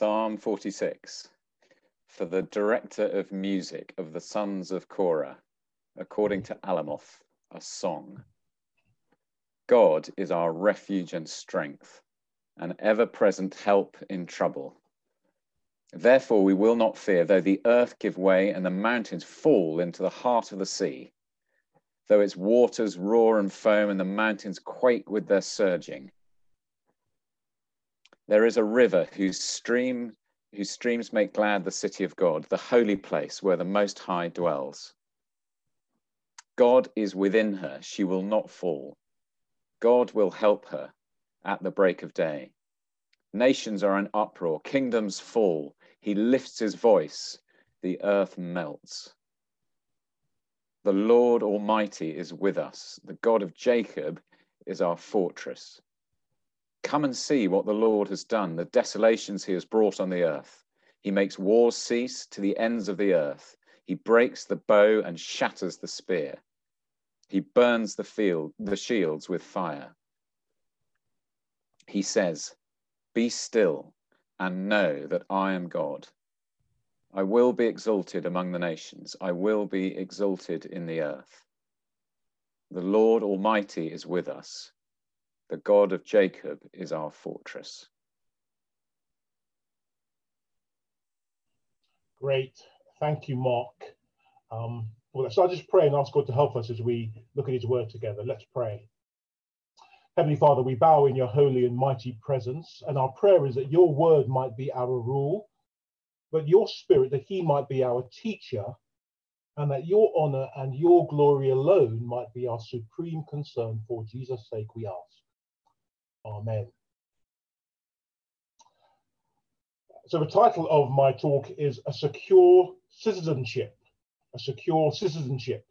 Psalm 46 For the director of music of the sons of Korah, according to Alamoth, a song. God is our refuge and strength, an ever present help in trouble. Therefore, we will not fear, though the earth give way and the mountains fall into the heart of the sea, though its waters roar and foam and the mountains quake with their surging. There is a river whose stream whose streams make glad the city of God, the holy place where the Most High dwells. God is within her, she will not fall. God will help her at the break of day. Nations are in uproar, kingdoms fall. He lifts his voice, the earth melts. The Lord Almighty is with us. The God of Jacob is our fortress. Come and see what the Lord has done, the desolations he has brought on the earth. He makes wars cease to the ends of the earth. He breaks the bow and shatters the spear. He burns the field, the shields with fire. He says, Be still and know that I am God. I will be exalted among the nations. I will be exalted in the earth. The Lord Almighty is with us. The God of Jacob is our fortress. Great. Thank you, Mark. Um, well, just pray and ask God to help us as we look at his word together. Let's pray. Heavenly Father, we bow in your holy and mighty presence, and our prayer is that your word might be our rule, but your spirit that he might be our teacher, and that your honor and your glory alone might be our supreme concern. For Jesus' sake, we ask. Amen. So the title of my talk is A Secure Citizenship. A Secure Citizenship.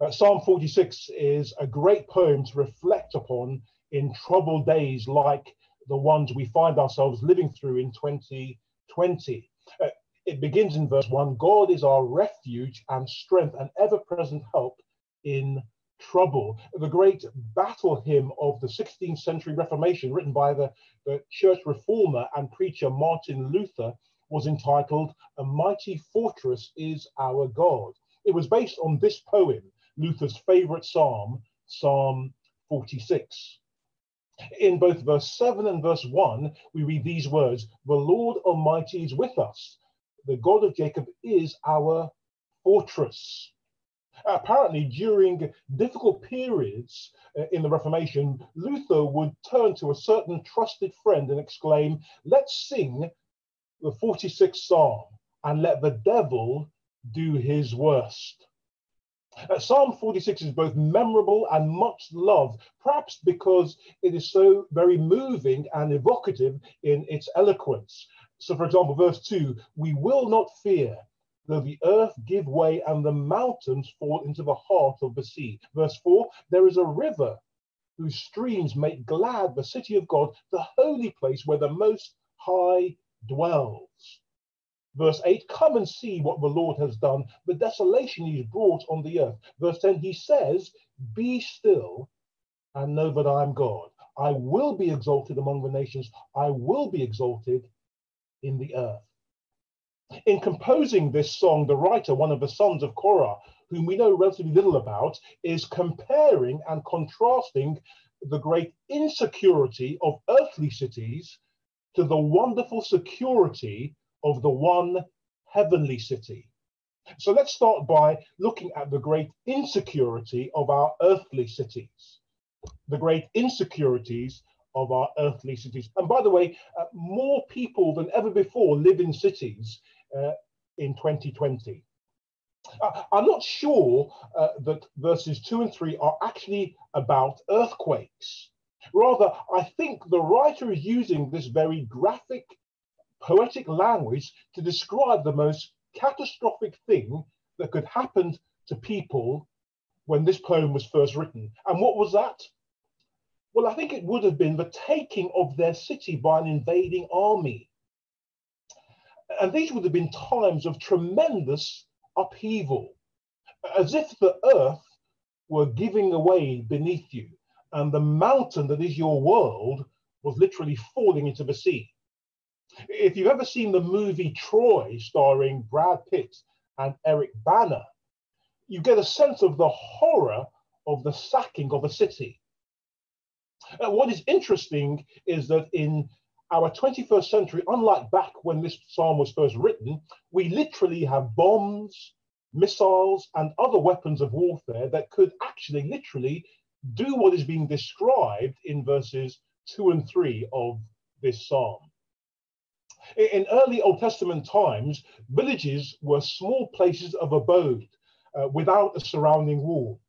Uh, Psalm 46 is a great poem to reflect upon in troubled days like the ones we find ourselves living through in 2020. Uh, it begins in verse 1 God is our refuge and strength and ever present help in trouble. The great battle hymn of the 16th century Reformation, written by the, the church reformer and preacher Martin Luther, was entitled A Mighty Fortress is Our God. It was based on this poem, Luther's favorite psalm, Psalm 46. In both verse 7 and verse 1, we read these words The Lord Almighty is with us. The God of Jacob is our fortress. Apparently, during difficult periods uh, in the Reformation, Luther would turn to a certain trusted friend and exclaim, Let's sing the 46th Psalm and let the devil do his worst. Uh, Psalm 46 is both memorable and much loved, perhaps because it is so very moving and evocative in its eloquence. So, for example, verse 2 We will not fear, though the earth give way and the mountains fall into the heart of the sea. Verse 4 There is a river whose streams make glad the city of God, the holy place where the Most High dwells. Verse 8 Come and see what the Lord has done, the desolation he's brought on the earth. Verse 10 He says, Be still and know that I am God. I will be exalted among the nations, I will be exalted in the earth. In composing this song, the writer, one of the sons of Korah, whom we know relatively little about, is comparing and contrasting the great insecurity of earthly cities to the wonderful security of the one heavenly city. So let's start by looking at the great insecurity of our earthly cities, the great insecurities of our earthly cities. And by the way, uh, more people than ever before live in cities uh, in 2020. Uh, I'm not sure uh, that verses two and three are actually about earthquakes. Rather, I think the writer is using this very graphic, poetic language to describe the most catastrophic thing that could happen to people when this poem was first written. And what was that? Well, I think it would have been the taking of their city by an invading army. And these would have been times of tremendous upheaval, as if the earth were giving away beneath you, and the mountain that is your world was literally falling into the sea. If you've ever seen the movie Troy starring Brad Pitt and Eric Bana, you get a sense of the horror of the sacking of a city. Uh, what is interesting is that in our 21st century, unlike back when this psalm was first written, we literally have bombs, missiles, and other weapons of warfare that could actually literally do what is being described in verses 2 and 3 of this psalm. In early Old Testament times, villages were small places of abode uh, without a surrounding wall.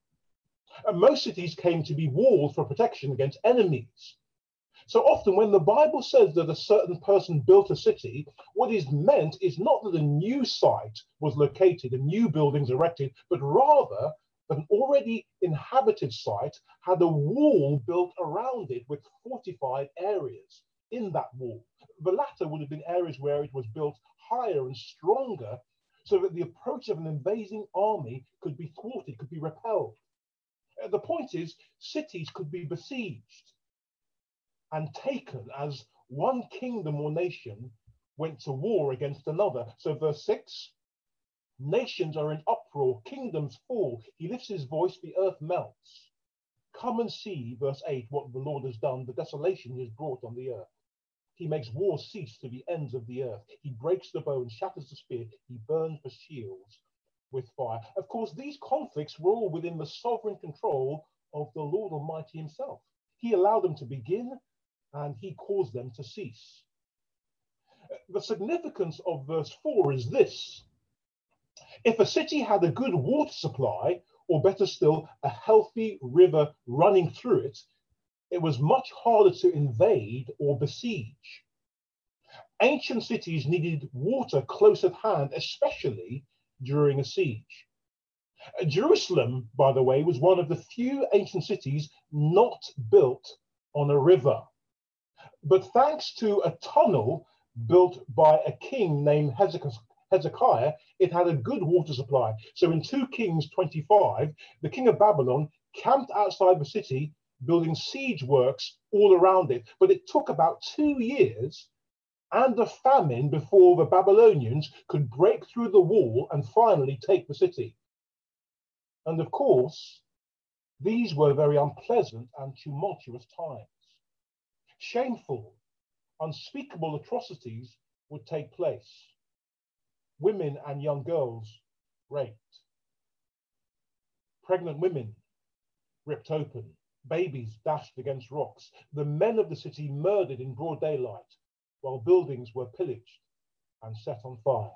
And most cities came to be walled for protection against enemies. So often, when the Bible says that a certain person built a city, what is meant is not that a new site was located and new buildings erected, but rather that an already inhabited site had a wall built around it with fortified areas in that wall. The latter would have been areas where it was built higher and stronger so that the approach of an invading army could be thwarted, could be repelled. Uh, the point is, cities could be besieged and taken as one kingdom or nation went to war against another. So, verse 6 nations are in uproar, kingdoms fall. He lifts his voice, the earth melts. Come and see, verse 8, what the Lord has done, the desolation he has brought on the earth. He makes war cease to the ends of the earth. He breaks the bow and shatters the spear. He burns the shields with fire. Of course, these conflicts were all within the sovereign control of the Lord Almighty Himself. He allowed them to begin and he caused them to cease. The significance of verse 4 is this if a city had a good water supply, or better still, a healthy river running through it, it was much harder to invade or besiege. Ancient cities needed water close at hand, especially during a siege. Jerusalem, by the way, was one of the few ancient cities not built on a river. But thanks to a tunnel built by a king named Hezekiah, it had a good water supply. So in 2 Kings 25, the king of Babylon camped outside the city, building siege works all around it. But it took about two years and a famine before the Babylonians could break through the wall and finally take the city. And of course, these were very unpleasant and tumultuous times shameful, unspeakable atrocities would take place. Women and young girls raped. Pregnant women ripped open. Babies dashed against rocks. The men of the city murdered in broad daylight while buildings were pillaged and set on fire.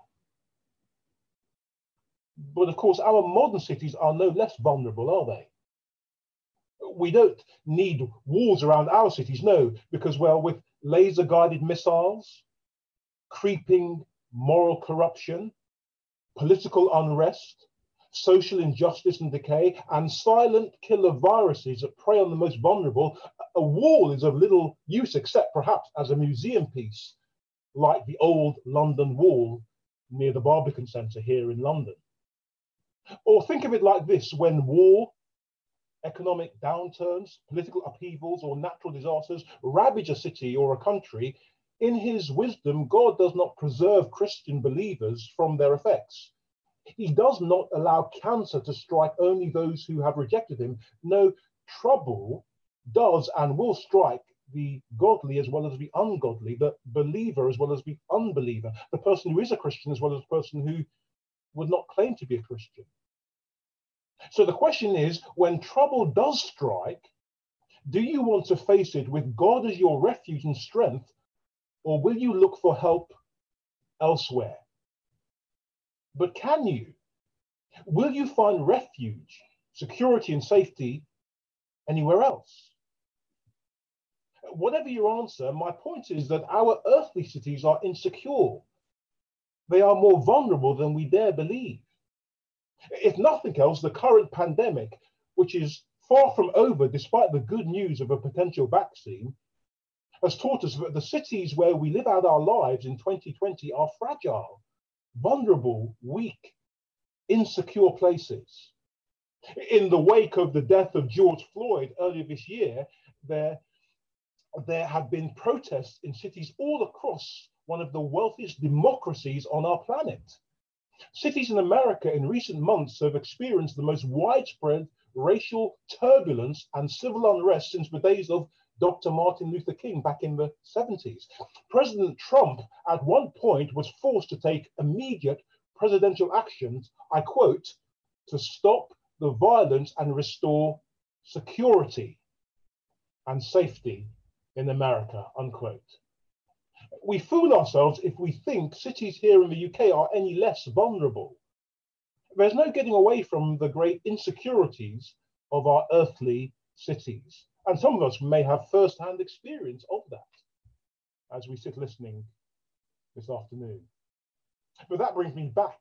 But of course, our modern cities are no less vulnerable, are they? We don't need walls around our cities, no, because, well, with laser guided missiles, creeping moral corruption, political unrest, social injustice and decay, and silent killer viruses that prey on the most vulnerable, a wall is of little use except perhaps as a museum piece, like the old London Wall near the Barbican Centre here in London. Or think of it like this when war economic downturns, political upheavals, or natural disasters ravage a city or a country, in his wisdom, God does not preserve Christian believers from their effects. He does not allow cancer to strike only those who have rejected him. No, trouble does and will strike the godly as well as the ungodly, the believer as well as the unbeliever, the person who is a Christian as well as the person who would not claim to be a Christian. So the question is when trouble does strike, do you want to face it with God as your refuge and strength, or will you look for help elsewhere? But can you? Will you find refuge, security, and safety anywhere else? Whatever your answer, my point is that our earthly cities are insecure. They are more vulnerable than we dare believe. If nothing else, the current pandemic, which is far from over despite the good news of a potential vaccine, has taught us that the cities where we live out our lives in 2020 are fragile, vulnerable, weak, insecure places. In the wake of the death of George Floyd earlier this year, there, there have been protests in cities all across one of the wealthiest democracies on our planet. Cities in America in recent months have experienced the most widespread racial turbulence and civil unrest since the days of Dr. Martin Luther King back in the 70s. President Trump, at one point, was forced to take immediate presidential actions, I quote, to stop the violence and restore security and safety in America, unquote. We fool ourselves if we think cities here in the UK are any less vulnerable. There's no getting away from the great insecurities of our earthly cities. And some of us may have first hand experience of that as we sit listening this afternoon. But that brings me back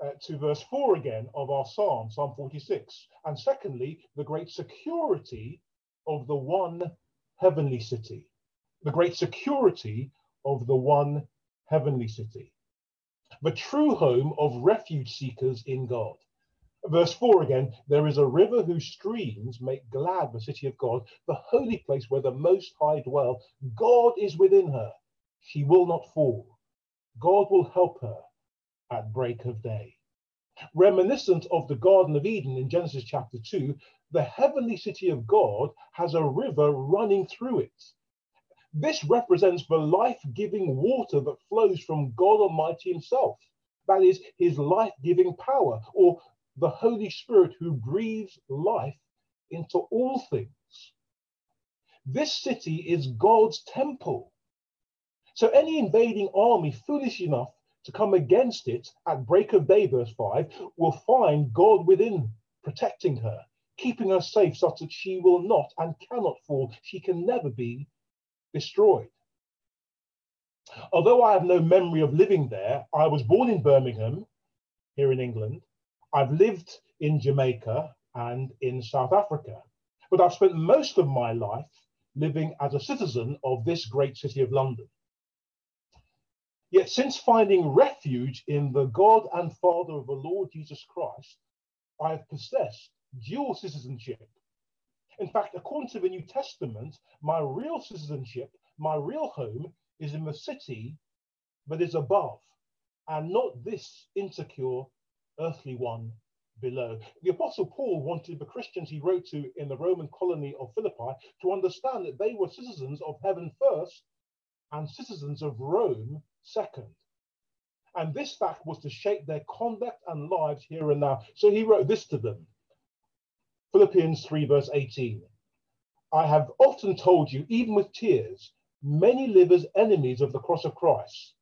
uh, to verse 4 again of our psalm, Psalm 46. And secondly, the great security of the one heavenly city. The great security of the one heavenly city. The true home of refuge seekers in God. Verse 4 again, there is a river whose streams make glad the city of God, the holy place where the Most High dwell. God is within her. She will not fall. God will help her at break of day. Reminiscent of the Garden of Eden in Genesis chapter 2, the heavenly city of God has a river running through it. This represents the life giving water that flows from God Almighty Himself. That is His life giving power, or the Holy Spirit who breathes life into all things. This city is God's temple. So any invading army foolish enough to come against it at break of day, verse 5, will find God within protecting her, keeping her safe such that she will not and cannot fall. She can never be destroyed. Although I have no memory of living there, I was born in Birmingham, here in England. I've lived in Jamaica and in South Africa, but I've spent most of my life living as a citizen of this great city of London. Yet, since finding refuge in the God and Father of the Lord Jesus Christ, I have possessed dual citizenship. In fact, according to the New Testament, my real citizenship, my real home, is in the city that is above, and not this insecure earthly one below. The Apostle Paul wanted the Christians he wrote to in the Roman colony of Philippi to understand that they were citizens of heaven first and citizens of Rome second. And this fact was to shape their conduct and lives here and now. So he wrote this to them Philippians 3, verse 18. I have often told you, even with tears, many live as enemies of the cross of Christ.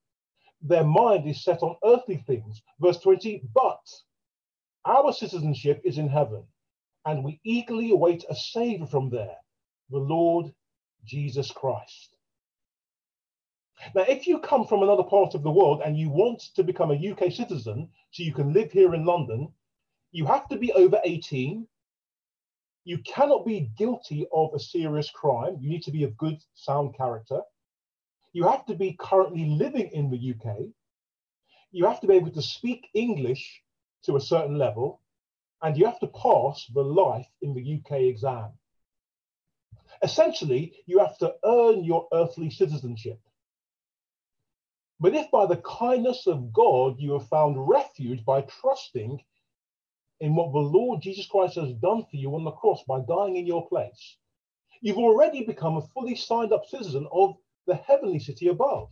Their mind is set on earthly things. Verse 20, but our citizenship is in heaven, and we eagerly await a Savior from there, the Lord Jesus Christ. Now, if you come from another part of the world and you want to become a UK citizen so you can live here in London, you have to be over 18. You cannot be guilty of a serious crime. You need to be of good, sound character. You have to be currently living in the UK. You have to be able to speak English to a certain level. And you have to pass the life in the UK exam. Essentially, you have to earn your earthly citizenship. But if by the kindness of God you have found refuge by trusting in what the Lord Jesus Christ has done for you on the cross by dying in your place, you've already become a fully signed up citizen of the heavenly city above.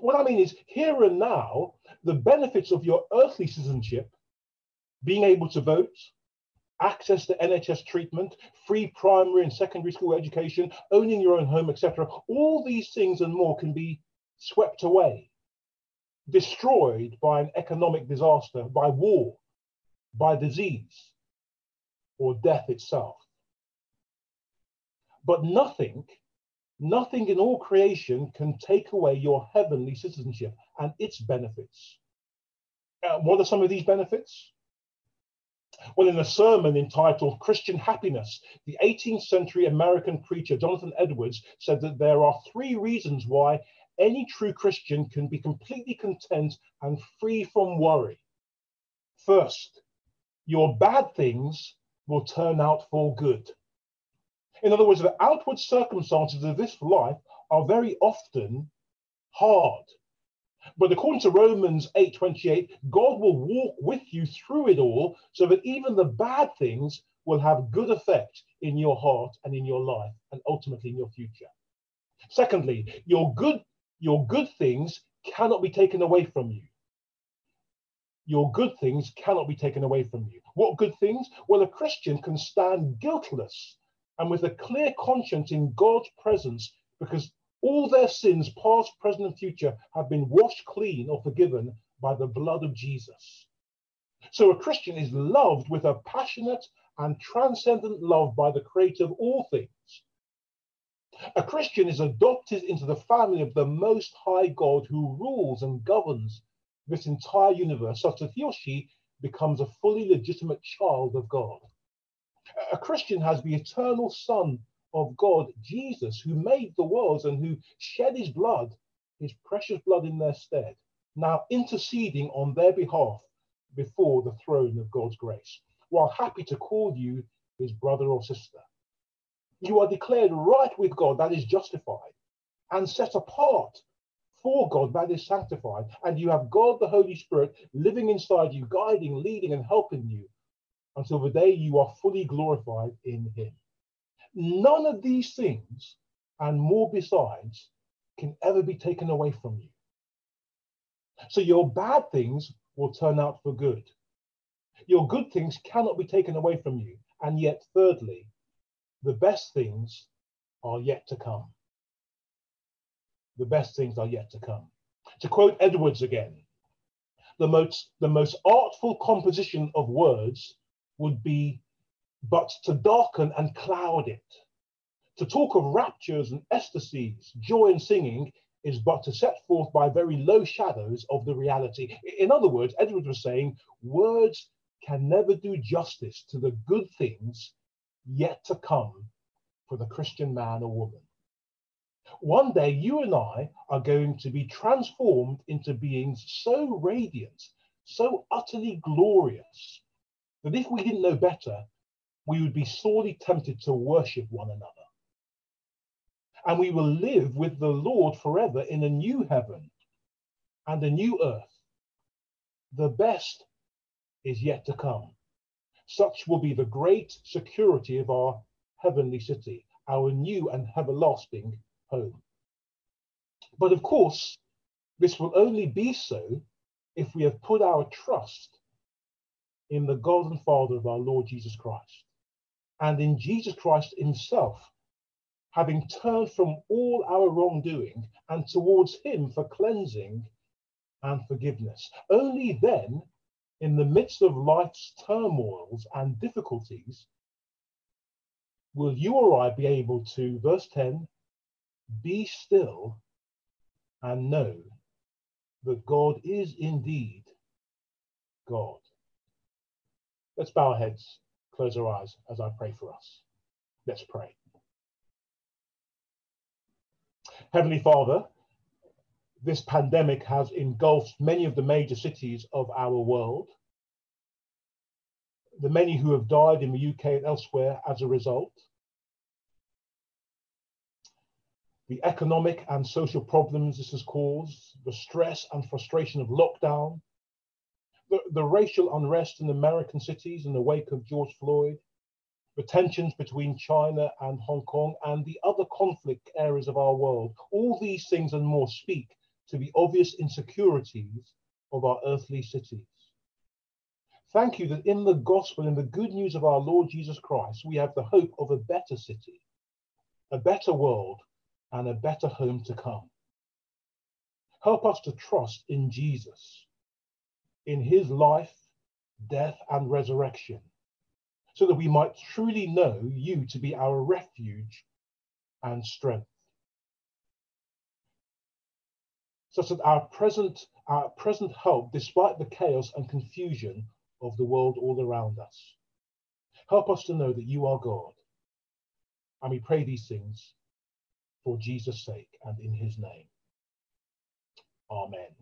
What I mean is, here and now, the benefits of your earthly citizenship, being able to vote, access to NHS treatment, free primary and secondary school education, owning your own home, etc. All these things and more can be swept away, destroyed by an economic disaster, by war, by disease, or death itself. But nothing, nothing in all creation can take away your heavenly citizenship and its benefits. Uh, what are some of these benefits? Well, in a sermon entitled Christian Happiness, the 18th century American preacher Jonathan Edwards said that there are three reasons why any true Christian can be completely content and free from worry. First, your bad things will turn out for good. In other words, the outward circumstances of this life are very often hard. But according to Romans 8:28, God will walk with you through it all so that even the bad things will have good effect in your heart and in your life and ultimately in your future. Secondly, your good your good things cannot be taken away from you. Your good things cannot be taken away from you. What good things? Well, a Christian can stand guiltless and with a clear conscience in God's presence because all their sins, past, present, and future, have been washed clean or forgiven by the blood of Jesus. So a Christian is loved with a passionate and transcendent love by the creator of all things. A Christian is adopted into the family of the Most High God who rules and governs this entire universe such that he or she becomes a fully legitimate child of God. A Christian has the eternal Son of God, Jesus, who made the worlds and who shed his blood, his precious blood in their stead, now interceding on their behalf before the throne of God's grace, while happy to call you his brother or sister. You are declared right with God, that is justified, and set apart for God, that is sanctified. And you have God the Holy Spirit living inside you, guiding, leading, and helping you until the day you are fully glorified in Him. None of these things and more besides can ever be taken away from you. So your bad things will turn out for good. Your good things cannot be taken away from you. And yet, thirdly, the best things are yet to come. The best things are yet to come. To quote Edwards again, the most, the most artful composition of words would be but to darken and cloud it. To talk of raptures and ecstasies, joy and singing is but to set forth by very low shadows of the reality. In other words, Edwards was saying, words can never do justice to the good things yet to come for the Christian man or woman. One day, you and I are going to be transformed into beings so radiant, so utterly glorious, that if we didn't know better, we would be sorely tempted to worship one another. And we will live with the Lord forever in a new heaven and a new earth. The best is yet to come. Such will be the great security of our heavenly city, our new and everlasting home. But of course, this will only be so if we have put our trust in the God and Father of our Lord Jesus Christ and in Jesus Christ himself, having turned from all our wrongdoing and towards him for cleansing and forgiveness. Only then, in the midst of life's turmoils and difficulties, will you or I be able to, verse 10, be still and know that God is indeed God. Let's bow our heads close our eyes as I pray for us. Let's pray. Heavenly Father, this pandemic has engulfed many of the major cities of our world. The many who have died in the UK and elsewhere as a result. The economic and social problems this has caused, the stress and frustration of lockdown, the, the racial unrest in American cities in the wake of George Floyd, the tensions between China and Hong Kong, and the other conflict areas of our world, all these things and more speak to the obvious insecurities of our earthly cities. Thank you that in the gospel, in the good news of our Lord Jesus Christ, we have the hope of a better city, a better world, and a better home to come. Help us to trust in Jesus in his life, death, and resurrection, so that we might truly know you to be our refuge and strength. Such that our present, our present help, despite the chaos and confusion of the world all around us. Help us to know that you are God. And we pray these things for Jesus' sake and in his name. Amen.